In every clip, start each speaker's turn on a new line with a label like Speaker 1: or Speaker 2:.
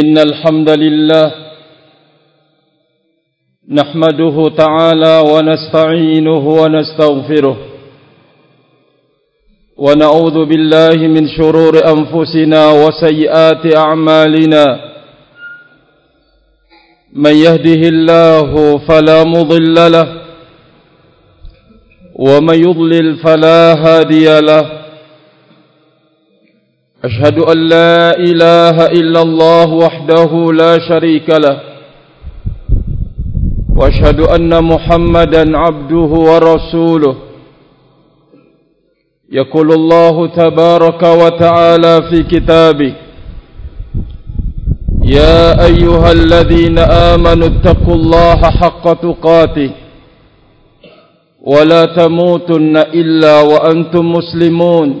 Speaker 1: إن الحمد لله نحمده تعالى ونستعينه ونستغفره ونعوذ بالله من شرور أنفسنا وسيئات أعمالنا من يهده الله فلا مضل له ومن يضلل فلا هادي له أشهد أن لا إله إلا الله وحده لا شريك له وأشهد أن محمدا عبده ورسوله يقول الله تبارك وتعالى في كتابه يا أيها الذين آمنوا اتقوا الله حق تقاته ولا تموتن إلا وأنتم مسلمون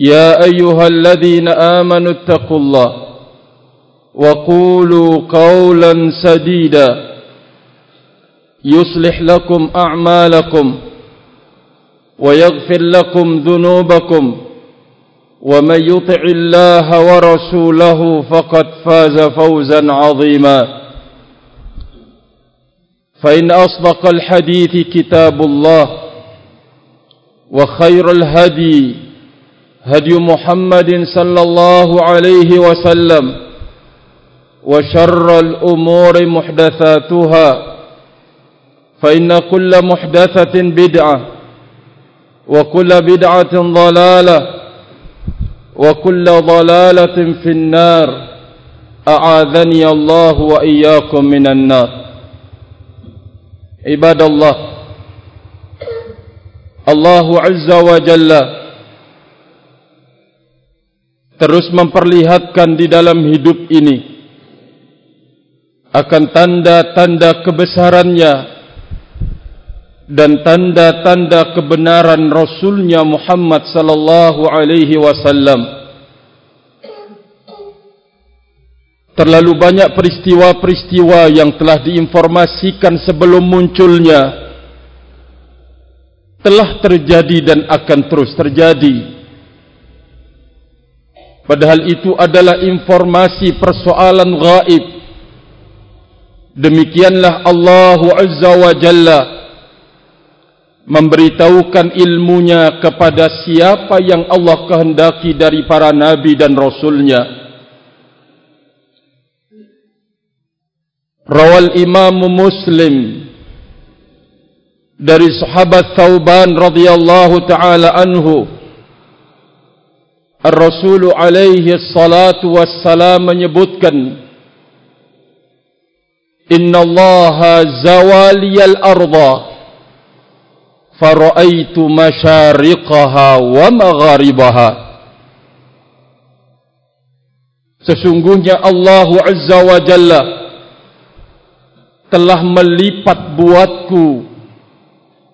Speaker 1: يا أيها الذين آمنوا اتقوا الله وقولوا قولا سديدا يصلح لكم أعمالكم ويغفر لكم ذنوبكم ومن يطع الله ورسوله فقد فاز فوزا عظيما. فإن أصدق الحديث كتاب الله وخير الهدي هدي محمد صلى الله عليه وسلم وشر الأمور محدثاتها فإن كل محدثة بدعة وكل بدعة ضلالة وكل ضلالة في النار أعاذني الله وإياكم من النار. عباد الله الله عز وجل terus memperlihatkan di dalam hidup ini akan tanda-tanda kebesarannya dan tanda-tanda kebenaran Rasulnya Muhammad sallallahu alaihi wasallam. Terlalu banyak peristiwa-peristiwa yang telah diinformasikan sebelum munculnya telah terjadi dan akan terus terjadi. Padahal itu adalah informasi persoalan gaib. Demikianlah Allah Azza wa Jalla memberitahukan ilmunya kepada siapa yang Allah kehendaki dari para nabi dan rasulnya. Rawal Imam Muslim dari sahabat Thauban radhiyallahu taala anhu Ar-Rasul alaihi salatu wassalam menyebutkan Inna Allah zawaliyal arda faraitu masyariqaha wa magharibaha. Sesungguhnya Allah Azza wa Jalla telah melipat buatku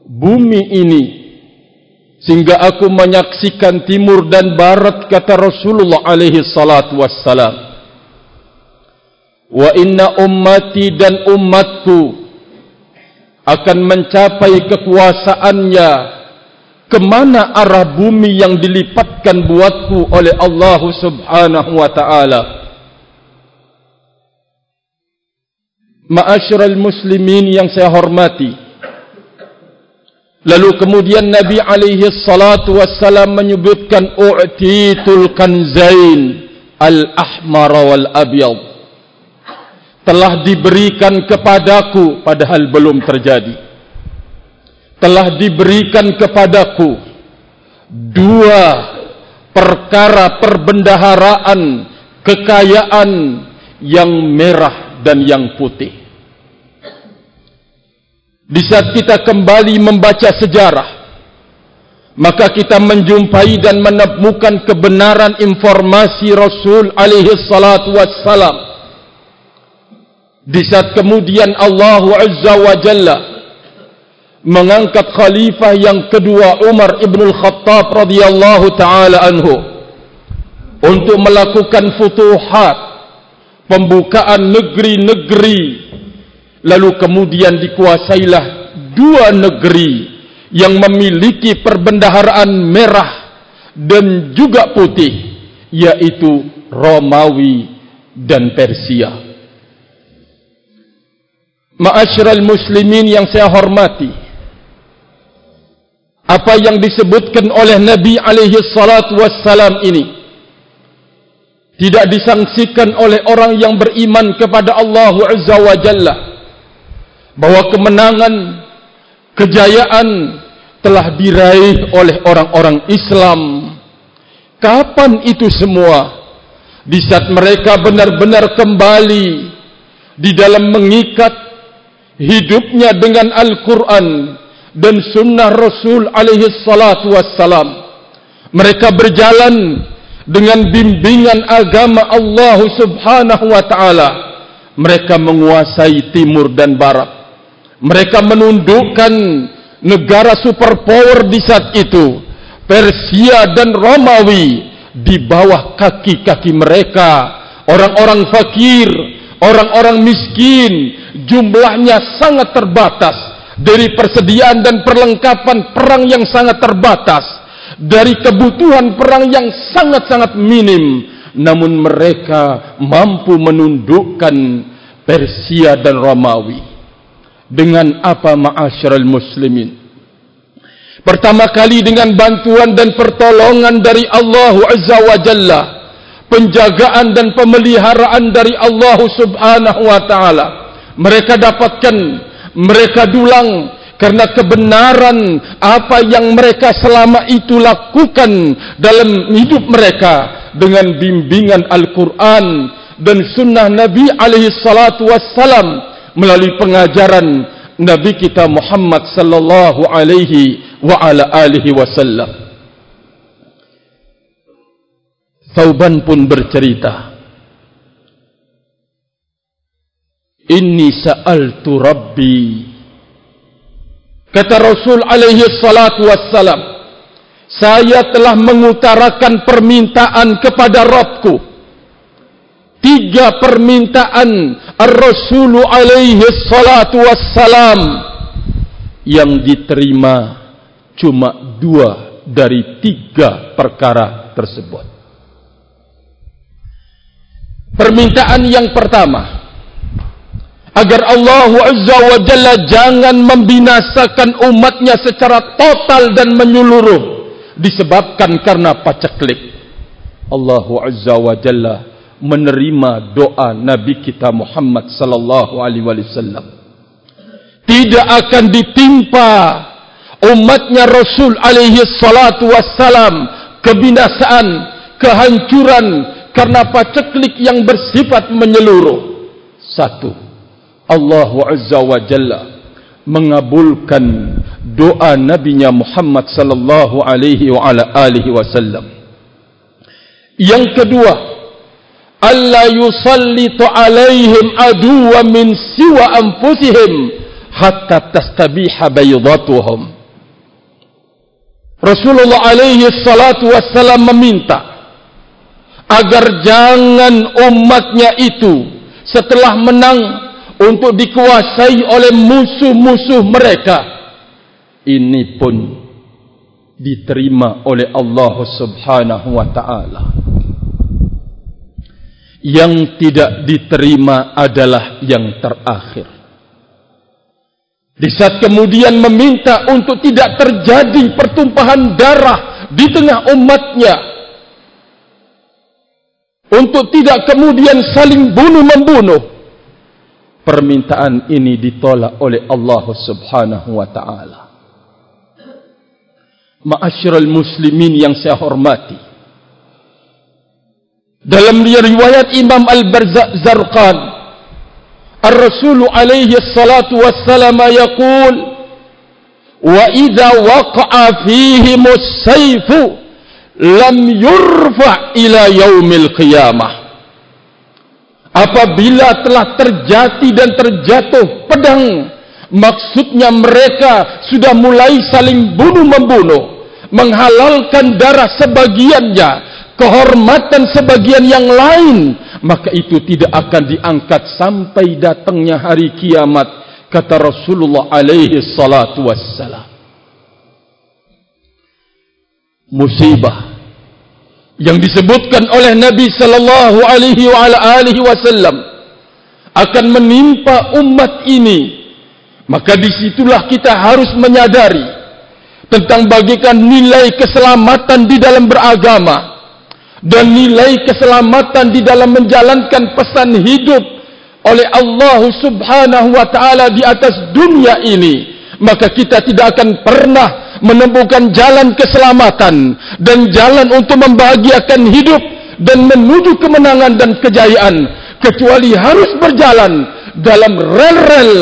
Speaker 1: bumi ini sehingga aku menyaksikan timur dan barat kata Rasulullah alaihi salatu wassalam wa inna ummati dan umatku akan mencapai kekuasaannya kemana arah bumi yang dilipatkan buatku oleh Allah subhanahu wa ta'ala Ma'asyiral muslimin yang saya hormati. Lalu kemudian Nabi alaihi salatu wassalam menyebutkan u'titul kanzain al-ahmar wal abyad. Telah diberikan kepadaku padahal belum terjadi. Telah diberikan kepadaku dua perkara perbendaharaan kekayaan yang merah dan yang putih. Di saat kita kembali membaca sejarah, maka kita menjumpai dan menemukan kebenaran informasi Rasul alaihi salatu wassalam. Di saat kemudian Allah Azza wa Jalla mengangkat khalifah yang kedua Umar ibn al-Khattab radhiyallahu taala anhu untuk melakukan futuhat pembukaan negeri-negeri lalu kemudian dikuasailah dua negeri yang memiliki perbendaharaan merah dan juga putih yaitu Romawi dan Persia. Ma'asyiral muslimin yang saya hormati. Apa yang disebutkan oleh Nabi alaihi salatu wassalam ini tidak disangsikan oleh orang yang beriman kepada Allah Azza wa Jalla bahwa kemenangan kejayaan telah diraih oleh orang-orang Islam. Kapan itu semua? Di saat mereka benar-benar kembali di dalam mengikat hidupnya dengan Al-Quran dan sunnah Rasul alaihi salatu wassalam. Mereka berjalan dengan bimbingan agama Allah subhanahu wa ta'ala. Mereka menguasai timur dan barat mereka menundukkan negara superpower di saat itu. Persia dan Romawi di bawah kaki-kaki mereka. Orang-orang fakir orang-orang miskin jumlahnya sangat terbatas. Dari persediaan dan perlengkapan perang yang sangat terbatas. Dari kebutuhan perang yang sangat-sangat minim. Namun mereka mampu menundukkan Persia dan Romawi dengan apa ma'asyiral muslimin. Pertama kali dengan bantuan dan pertolongan dari Allah Azza wa Jalla penjagaan dan pemeliharaan dari Allah Subhanahu wa taala. Mereka dapatkan mereka dulang karena kebenaran apa yang mereka selama itu lakukan dalam hidup mereka dengan bimbingan Al-Quran dan sunnah Nabi alaihi salatu wassalam melalui pengajaran Nabi kita Muhammad sallallahu alaihi wa ala alihi wasallam. Tauban pun bercerita, Inni sa'altu Rabbi. Kata Rasul alaihi salatu wassalam, saya telah mengutarakan permintaan kepada Rabbku tiga permintaan Ar-Rasulu alaihi salatu wassalam yang diterima cuma dua dari tiga perkara tersebut. Permintaan yang pertama agar Allah Azza wa Jalla jangan membinasakan umatnya secara total dan menyeluruh disebabkan karena paceklik. Allah Azza wa Jalla menerima doa Nabi kita Muhammad sallallahu alaihi wasallam. Tidak akan ditimpa umatnya Rasul alaihi salatu wassalam kebinasaan, kehancuran karena paceklik yang bersifat menyeluruh. Satu, Allah Azza wa Jalla mengabulkan doa Nabi Muhammad sallallahu alaihi wa alihi wasallam. Yang kedua, alla yusallitu alaihim aduwa min siwa anfusihim hatta tastabiha baydatuhum. Rasulullah alaihi salatu wassalam meminta agar jangan umatnya itu setelah menang untuk dikuasai oleh musuh-musuh mereka. Ini pun diterima oleh Allah subhanahu wa ta'ala yang tidak diterima adalah yang terakhir. Di saat kemudian meminta untuk tidak terjadi pertumpahan darah di tengah umatnya. Untuk tidak kemudian saling bunuh-membunuh. Permintaan ini ditolak oleh Allah subhanahu wa ta'ala. Ma'asyiral muslimin yang saya hormati dalam riwayat Imam Ar-Rasul alaihi salatu wassalam yaqul wa idza waqa'a fihi musayfu lam yurfa ila yaumil qiyamah apabila telah terjati dan terjatuh pedang maksudnya mereka sudah mulai saling bunuh-membunuh menghalalkan darah sebagiannya kehormatan sebagian yang lain maka itu tidak akan diangkat sampai datangnya hari kiamat kata Rasulullah alaihi salatu wassalam. Musibah yang disebutkan oleh Nabi sallallahu alaihi wa ala alihi wasallam akan menimpa umat ini. Maka disitulah kita harus menyadari tentang bagikan nilai keselamatan di dalam beragama dan nilai keselamatan di dalam menjalankan pesan hidup oleh Allah Subhanahu wa taala di atas dunia ini maka kita tidak akan pernah menemukan jalan keselamatan dan jalan untuk membahagiakan hidup dan menuju kemenangan dan kejayaan kecuali harus berjalan dalam rel-rel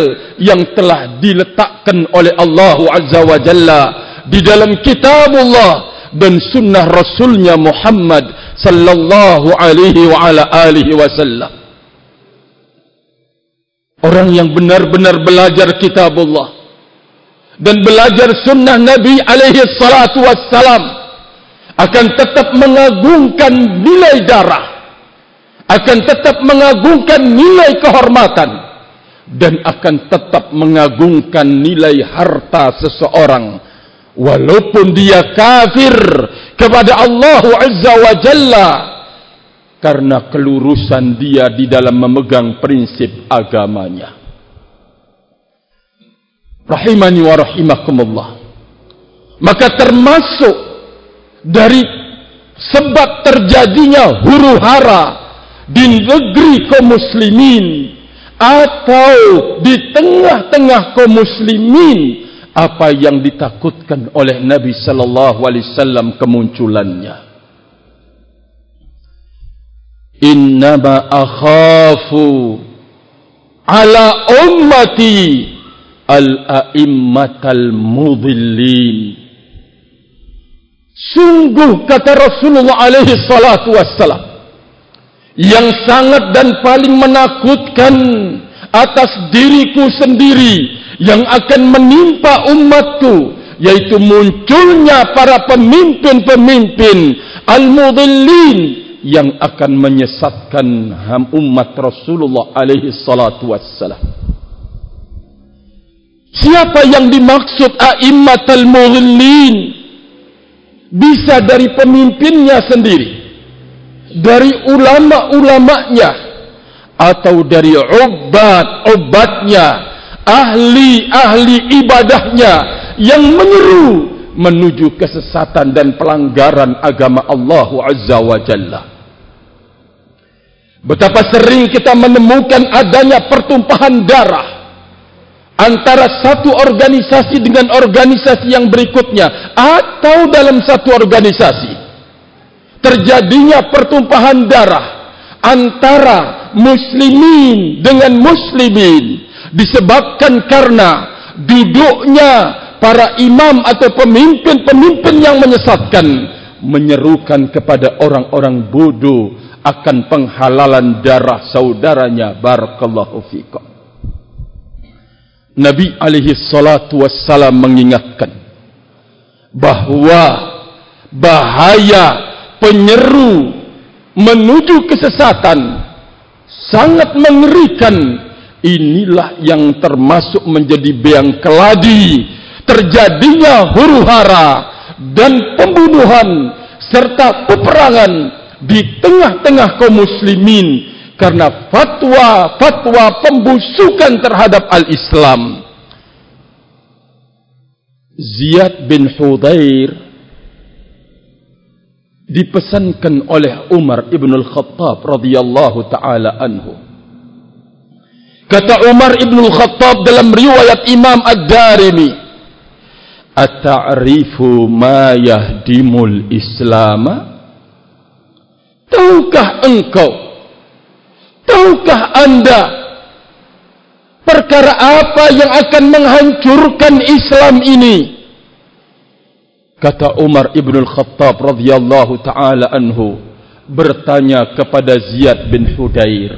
Speaker 1: yang telah diletakkan oleh Allah Azza wa Jalla di dalam kitabullah dan sunnah Rasulnya Muhammad sallallahu alaihi wa ala alihi wasallam orang yang benar-benar belajar kitabullah dan belajar sunnah Nabi alaihi salatu wassalam akan tetap mengagungkan nilai darah akan tetap mengagungkan nilai kehormatan dan akan tetap mengagungkan nilai harta seseorang walaupun dia kafir kepada Allah Azza wa Jalla karena kelurusan dia di dalam memegang prinsip agamanya. Rahimani wa rahimakumullah. Maka termasuk dari sebab terjadinya huru hara di negeri kaum muslimin atau di tengah-tengah kaum muslimin apa yang ditakutkan oleh Nabi sallallahu alaihi wasallam kemunculannya? Innama akhafu ala ummati al-a'immatal mudhillin sungguh kata Rasulullah alaihi salatu wassalam yang sangat dan paling menakutkan atas diriku sendiri yang akan menimpa umatku yaitu munculnya para pemimpin-pemimpin al-mudhillin yang akan menyesatkan umat Rasulullah alaihi salatu wassalam Siapa yang dimaksud a'immatul mughallin? Bisa dari pemimpinnya sendiri. Dari ulama-ulamanya. Atau dari obat-obatnya. Ahli-ahli ibadahnya. Yang menyeru menuju kesesatan dan pelanggaran agama Allah Azza wa Jalla. Betapa sering kita menemukan adanya pertumpahan darah antara satu organisasi dengan organisasi yang berikutnya atau dalam satu organisasi terjadinya pertumpahan darah antara muslimin dengan muslimin. Disebabkan karena duduknya para imam atau pemimpin-pemimpin yang menyesatkan menyerukan kepada orang-orang bodoh akan penghalalan darah saudaranya. Barakallahu fikum. Nabi alaihi salatu wassalam mengingatkan bahawa bahaya penyeru menuju kesesatan sangat mengerikan inilah yang termasuk menjadi beang keladi terjadinya huru-hara dan pembunuhan serta peperangan di tengah-tengah kaum muslimin karena fatwa-fatwa pembusukan terhadap al-Islam. Ziyad bin Hudair dipesankan oleh Umar ibn al-Khattab radhiyallahu taala anhu. Kata Umar ibn al-Khattab dalam riwayat Imam Ad-Darimi, "Ata'rifu ma yahdimul Islam?" Tahukah engkau Tahukah anda perkara apa yang akan menghancurkan Islam ini? Kata Umar ibn al-Khattab radhiyallahu taala anhu bertanya kepada Ziyad bin Hudair.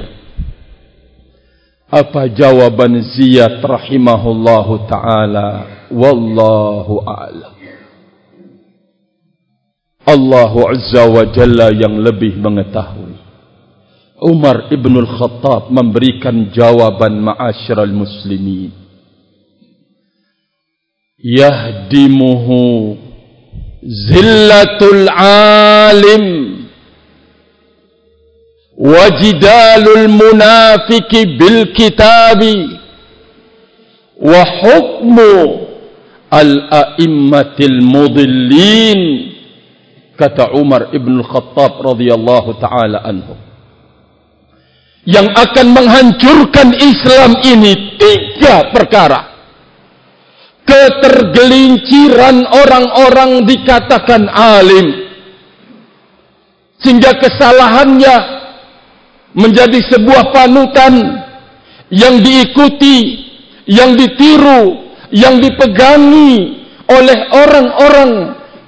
Speaker 1: Apa jawaban Ziyad rahimahullahu taala? Wallahu a'lam. Allah Azza wa Jalla yang lebih mengetahui. Umar ibn al-Khattab memberikan jawaban ma'asyiral muslimin. Yahdimuhu zillatul alim. Wajidalul munafiki bil kitabi. Wa hukmu al-a'immatil mudillin. Kata Umar ibn Khattab radhiyallahu taala anhu. Yang akan menghancurkan Islam ini tiga perkara ketergelinciran orang-orang dikatakan alim sehingga kesalahannya menjadi sebuah panutan yang diikuti yang ditiru yang dipegangi oleh orang-orang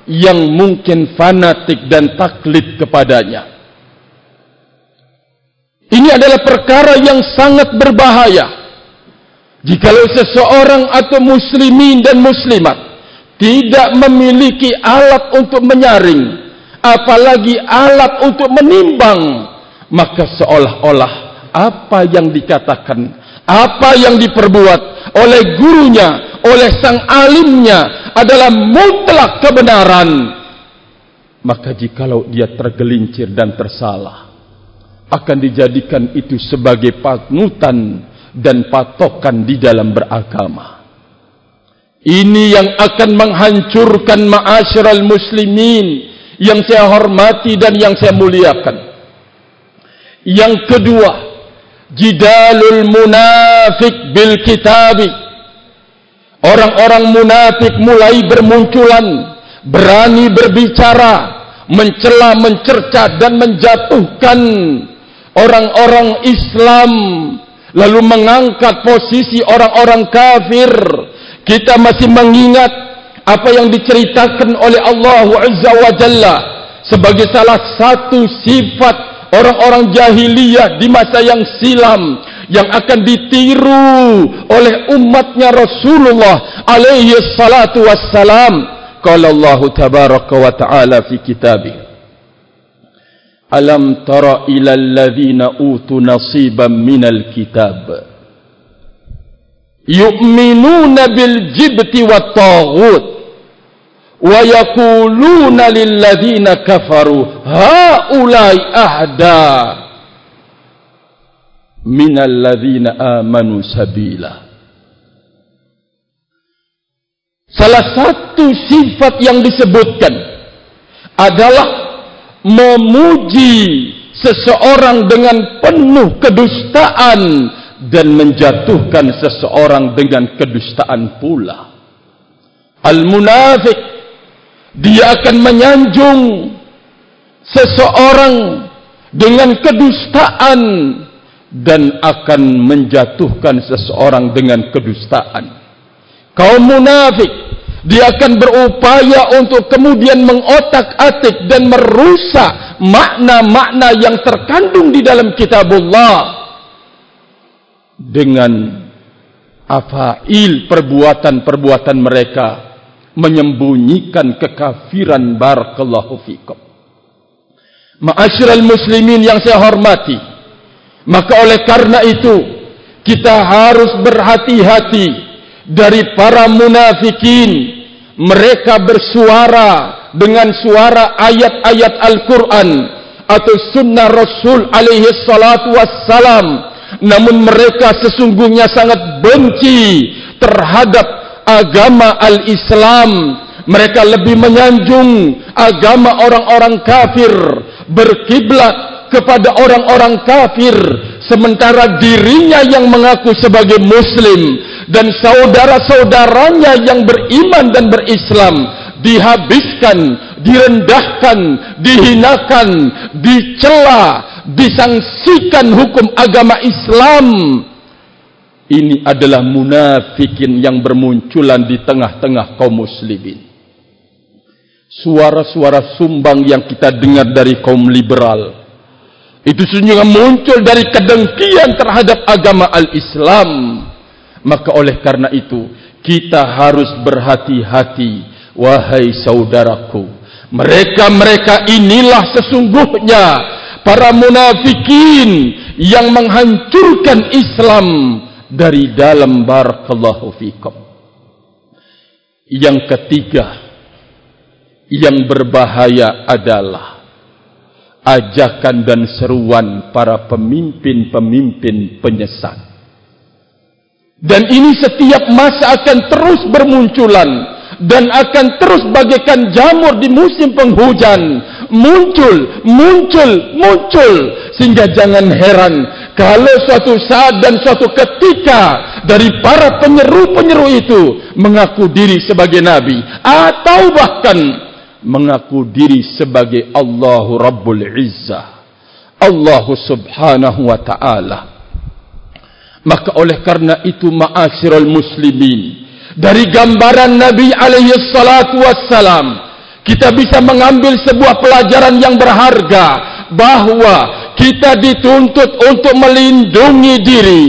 Speaker 1: yang mungkin fanatik dan taklid kepadanya. Ini adalah perkara yang sangat berbahaya. Jikalau seseorang atau muslimin dan muslimat tidak memiliki alat untuk menyaring, apalagi alat untuk menimbang, maka seolah-olah apa yang dikatakan, apa yang diperbuat oleh gurunya, oleh sang alimnya, adalah mutlak kebenaran. Maka jikalau dia tergelincir dan tersalah akan dijadikan itu sebagai panutan dan patokan di dalam beragama. Ini yang akan menghancurkan ma'asyiral muslimin yang saya hormati dan yang saya muliakan. Yang kedua jidalul munafik bil kitabi. Orang-orang munafik mulai bermunculan, berani berbicara, mencela, mencerca dan menjatuhkan orang-orang Islam lalu mengangkat posisi orang-orang kafir. Kita masih mengingat apa yang diceritakan oleh Allah Azza wa Jalla sebagai salah satu sifat orang-orang jahiliyah di masa yang silam yang akan ditiru oleh umatnya Rasulullah alaihi salatu wassalam qala Allah tabaraka wa taala fi kitabih alam tara ila alladhina utu nasiban minal kitab. Yu'minuna bil jibti wat taghut. Wa yaquluna lil ladzina kafaru haula'i ahda minal ladzina amanu sabila. Salah satu sifat yang disebutkan adalah memuji seseorang dengan penuh kedustaan dan menjatuhkan seseorang dengan kedustaan pula. Al-munafik dia akan menyanjung seseorang dengan kedustaan dan akan menjatuhkan seseorang dengan kedustaan. Kaum munafik dia akan berupaya untuk kemudian mengotak-atik dan merusak makna-makna yang terkandung di dalam kitabullah dengan afail perbuatan-perbuatan mereka menyembunyikan kekafiran barakallahu fikum. Ma'asyiral muslimin yang saya hormati, maka oleh karena itu kita harus berhati-hati dari para munafikin. Mereka bersuara dengan suara ayat-ayat Al-Quran atau sunnah Rasul alaihi salatu wassalam. Namun mereka sesungguhnya sangat benci terhadap agama Al-Islam. Mereka lebih menyanjung agama orang-orang kafir berkiblat kepada orang-orang kafir sementara dirinya yang mengaku sebagai muslim dan saudara-saudaranya yang beriman dan berislam dihabiskan, direndahkan, dihinakan, dicela, disangsikan hukum agama Islam. Ini adalah munafikin yang bermunculan di tengah-tengah kaum muslimin. Suara-suara sumbang yang kita dengar dari kaum liberal itu sesungguhnya muncul dari kedengkian terhadap agama al-Islam maka oleh karena itu kita harus berhati-hati wahai saudaraku mereka-mereka inilah sesungguhnya para munafikin yang menghancurkan Islam dari dalam barakallahu fikum yang ketiga yang berbahaya adalah ajakan dan seruan para pemimpin-pemimpin penyesat. Dan ini setiap masa akan terus bermunculan dan akan terus bagaikan jamur di musim penghujan. Muncul, muncul, muncul. Sehingga jangan heran kalau suatu saat dan suatu ketika dari para penyeru-penyeru itu mengaku diri sebagai nabi atau bahkan mengaku diri sebagai Allahu Rabbul Izzah Allah Subhanahu wa taala maka oleh karena itu ma'asyiral muslimin dari gambaran Nabi alaihi salatu wassalam kita bisa mengambil sebuah pelajaran yang berharga bahwa kita dituntut untuk melindungi diri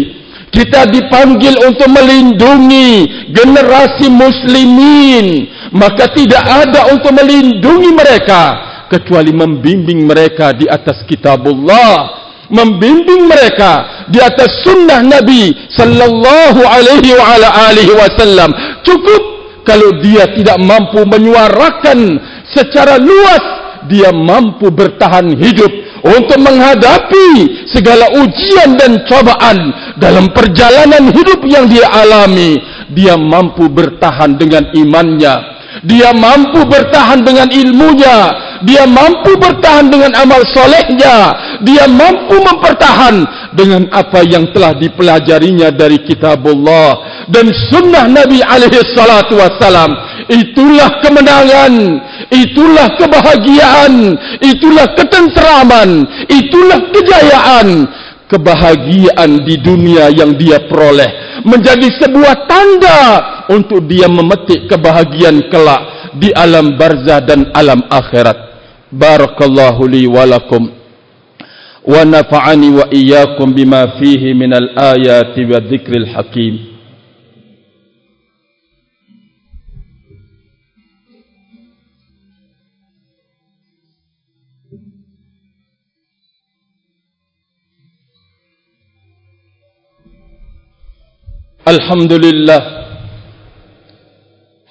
Speaker 1: kita dipanggil untuk melindungi generasi muslimin maka tidak ada untuk melindungi mereka kecuali membimbing mereka di atas kitabullah membimbing mereka di atas sunnah Nabi sallallahu alaihi wa ala alihi wasallam. Cukup kalau dia tidak mampu menyuarakan secara luas dia mampu bertahan hidup untuk menghadapi segala ujian dan cobaan dalam perjalanan hidup yang dia alami. Dia mampu bertahan dengan imannya dia mampu bertahan dengan ilmunya. Dia mampu bertahan dengan amal solehnya. Dia mampu mempertahan dengan apa yang telah dipelajarinya dari kitabullah dan sunnah Nabi wassalam. Itulah kemenangan. Itulah kebahagiaan. Itulah ketenteraman itulah kejayaan kebahagiaan di dunia yang dia peroleh. Menjadi sebuah tanda untuk dia memetik kebahagiaan kelak di alam barzah dan alam akhirat. Barakallahu li walakum wa nafa'ani wa iyyakum bima fihi minal ayati wa dhikril hakim الحمد لله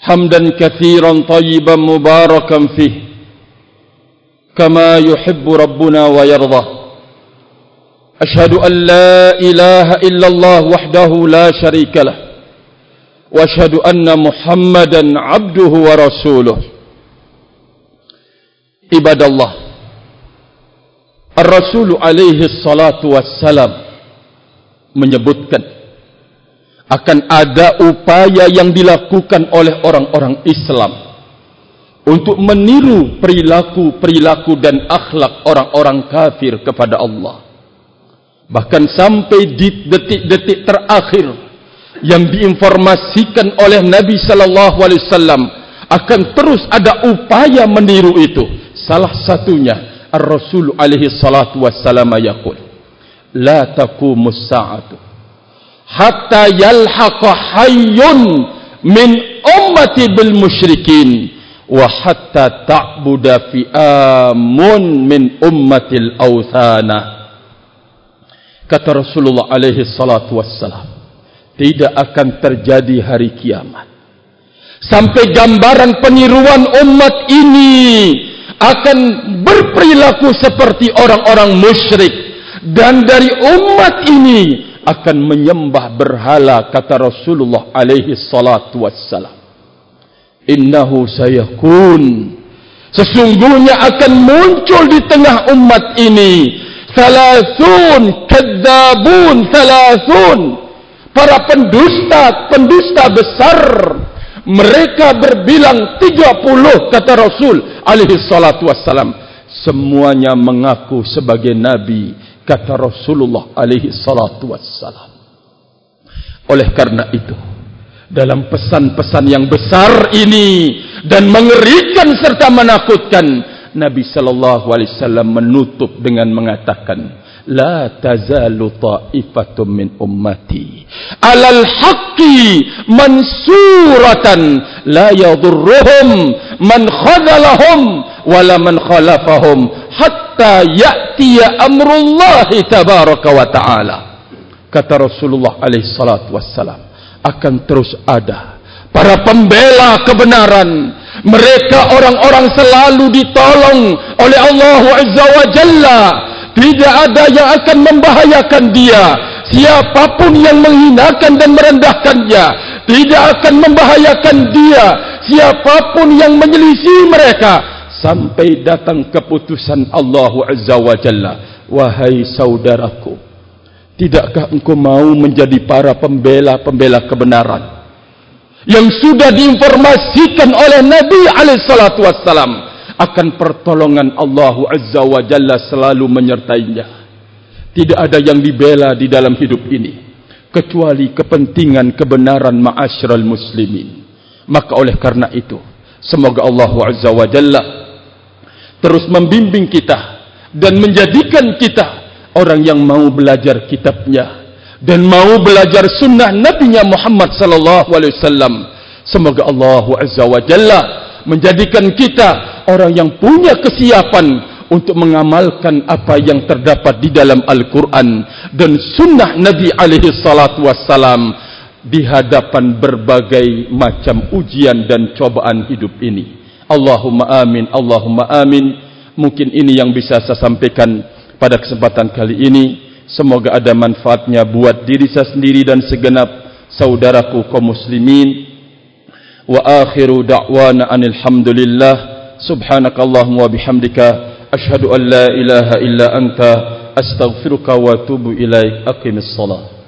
Speaker 1: حمدا كثيرا طيبا مباركا فيه كما يحب ربنا ويرضى اشهد ان لا اله الا الله وحده لا شريك له واشهد ان محمدا عبده ورسوله عباد الله الرسول عليه الصلاه والسلام menyebutkan akan ada upaya yang dilakukan oleh orang-orang Islam untuk meniru perilaku-perilaku dan akhlak orang-orang kafir kepada Allah. Bahkan sampai di detik-detik terakhir yang diinformasikan oleh Nabi sallallahu alaihi wasallam akan terus ada upaya meniru itu. Salah satunya Ar-Rasul alaihi salatu wassalam yaqul la taqumus sa'atu hatta yalhaqa hayyun min ummati bil musyrikin wa hatta ta'buda fi amun min ummatil awthana. Kata Rasulullah alaihi salatu wassalam tidak akan terjadi hari kiamat sampai gambaran peniruan umat ini akan berperilaku seperti orang-orang musyrik. Dan dari umat ini akan menyembah berhala kata Rasulullah alaihi salatu wassalam. Innahu sayakun. Sesungguhnya akan muncul di tengah umat ini thalathun kadzabun thalathun. Para pendusta pendusta besar. Mereka berbilang 30 kata Rasul alaihi salatu wassalam. Semuanya mengaku sebagai nabi kata Rasulullah alaihi salatu wassalam. Oleh karena itu, dalam pesan-pesan yang besar ini dan mengerikan serta menakutkan, Nabi sallallahu alaihi wasallam menutup dengan mengatakan la tazalu ta'ifatun min ummati alal haqqi mansuratan la yadurruhum man khadalahum wala man khalafahum hatta ya'tiya amrullahi tabaraka wa ta'ala kata Rasulullah alaihi salatu wassalam akan terus ada para pembela kebenaran mereka orang-orang selalu ditolong oleh Allah Azza wa Jalla tidak ada yang akan membahayakan dia. Siapapun yang menghinakan dan merendahkannya. Tidak akan membahayakan dia. Siapapun yang menyelisih mereka. Sampai datang keputusan Allah Azza wa Jalla. Wahai saudaraku. Tidakkah engkau mau menjadi para pembela-pembela kebenaran? Yang sudah diinformasikan oleh Nabi wassalam akan pertolongan Allah Azza wa Jalla selalu menyertainya. Tidak ada yang dibela di dalam hidup ini kecuali kepentingan kebenaran ma'asyiral muslimin. Maka oleh karena itu, semoga Allah Azza wa Jalla terus membimbing kita dan menjadikan kita orang yang mau belajar kitabnya dan mau belajar sunnah Nabi Muhammad sallallahu alaihi wasallam. Semoga Allah Azza wa Jalla menjadikan kita orang yang punya kesiapan untuk mengamalkan apa yang terdapat di dalam Al-Quran dan sunnah Nabi alaihi salatu wassalam di hadapan berbagai macam ujian dan cobaan hidup ini. Allahumma amin, Allahumma amin. Mungkin ini yang bisa saya sampaikan pada kesempatan kali ini. Semoga ada manfaatnya buat diri saya sendiri dan segenap saudaraku kaum muslimin. Wa akhiru da'wana anil hamdulillah. Subhanakallahumma bihamdika. Ashadu an la ilaha illa anta. Astaghfiruka wa tubu ilaih. Aqimis salam.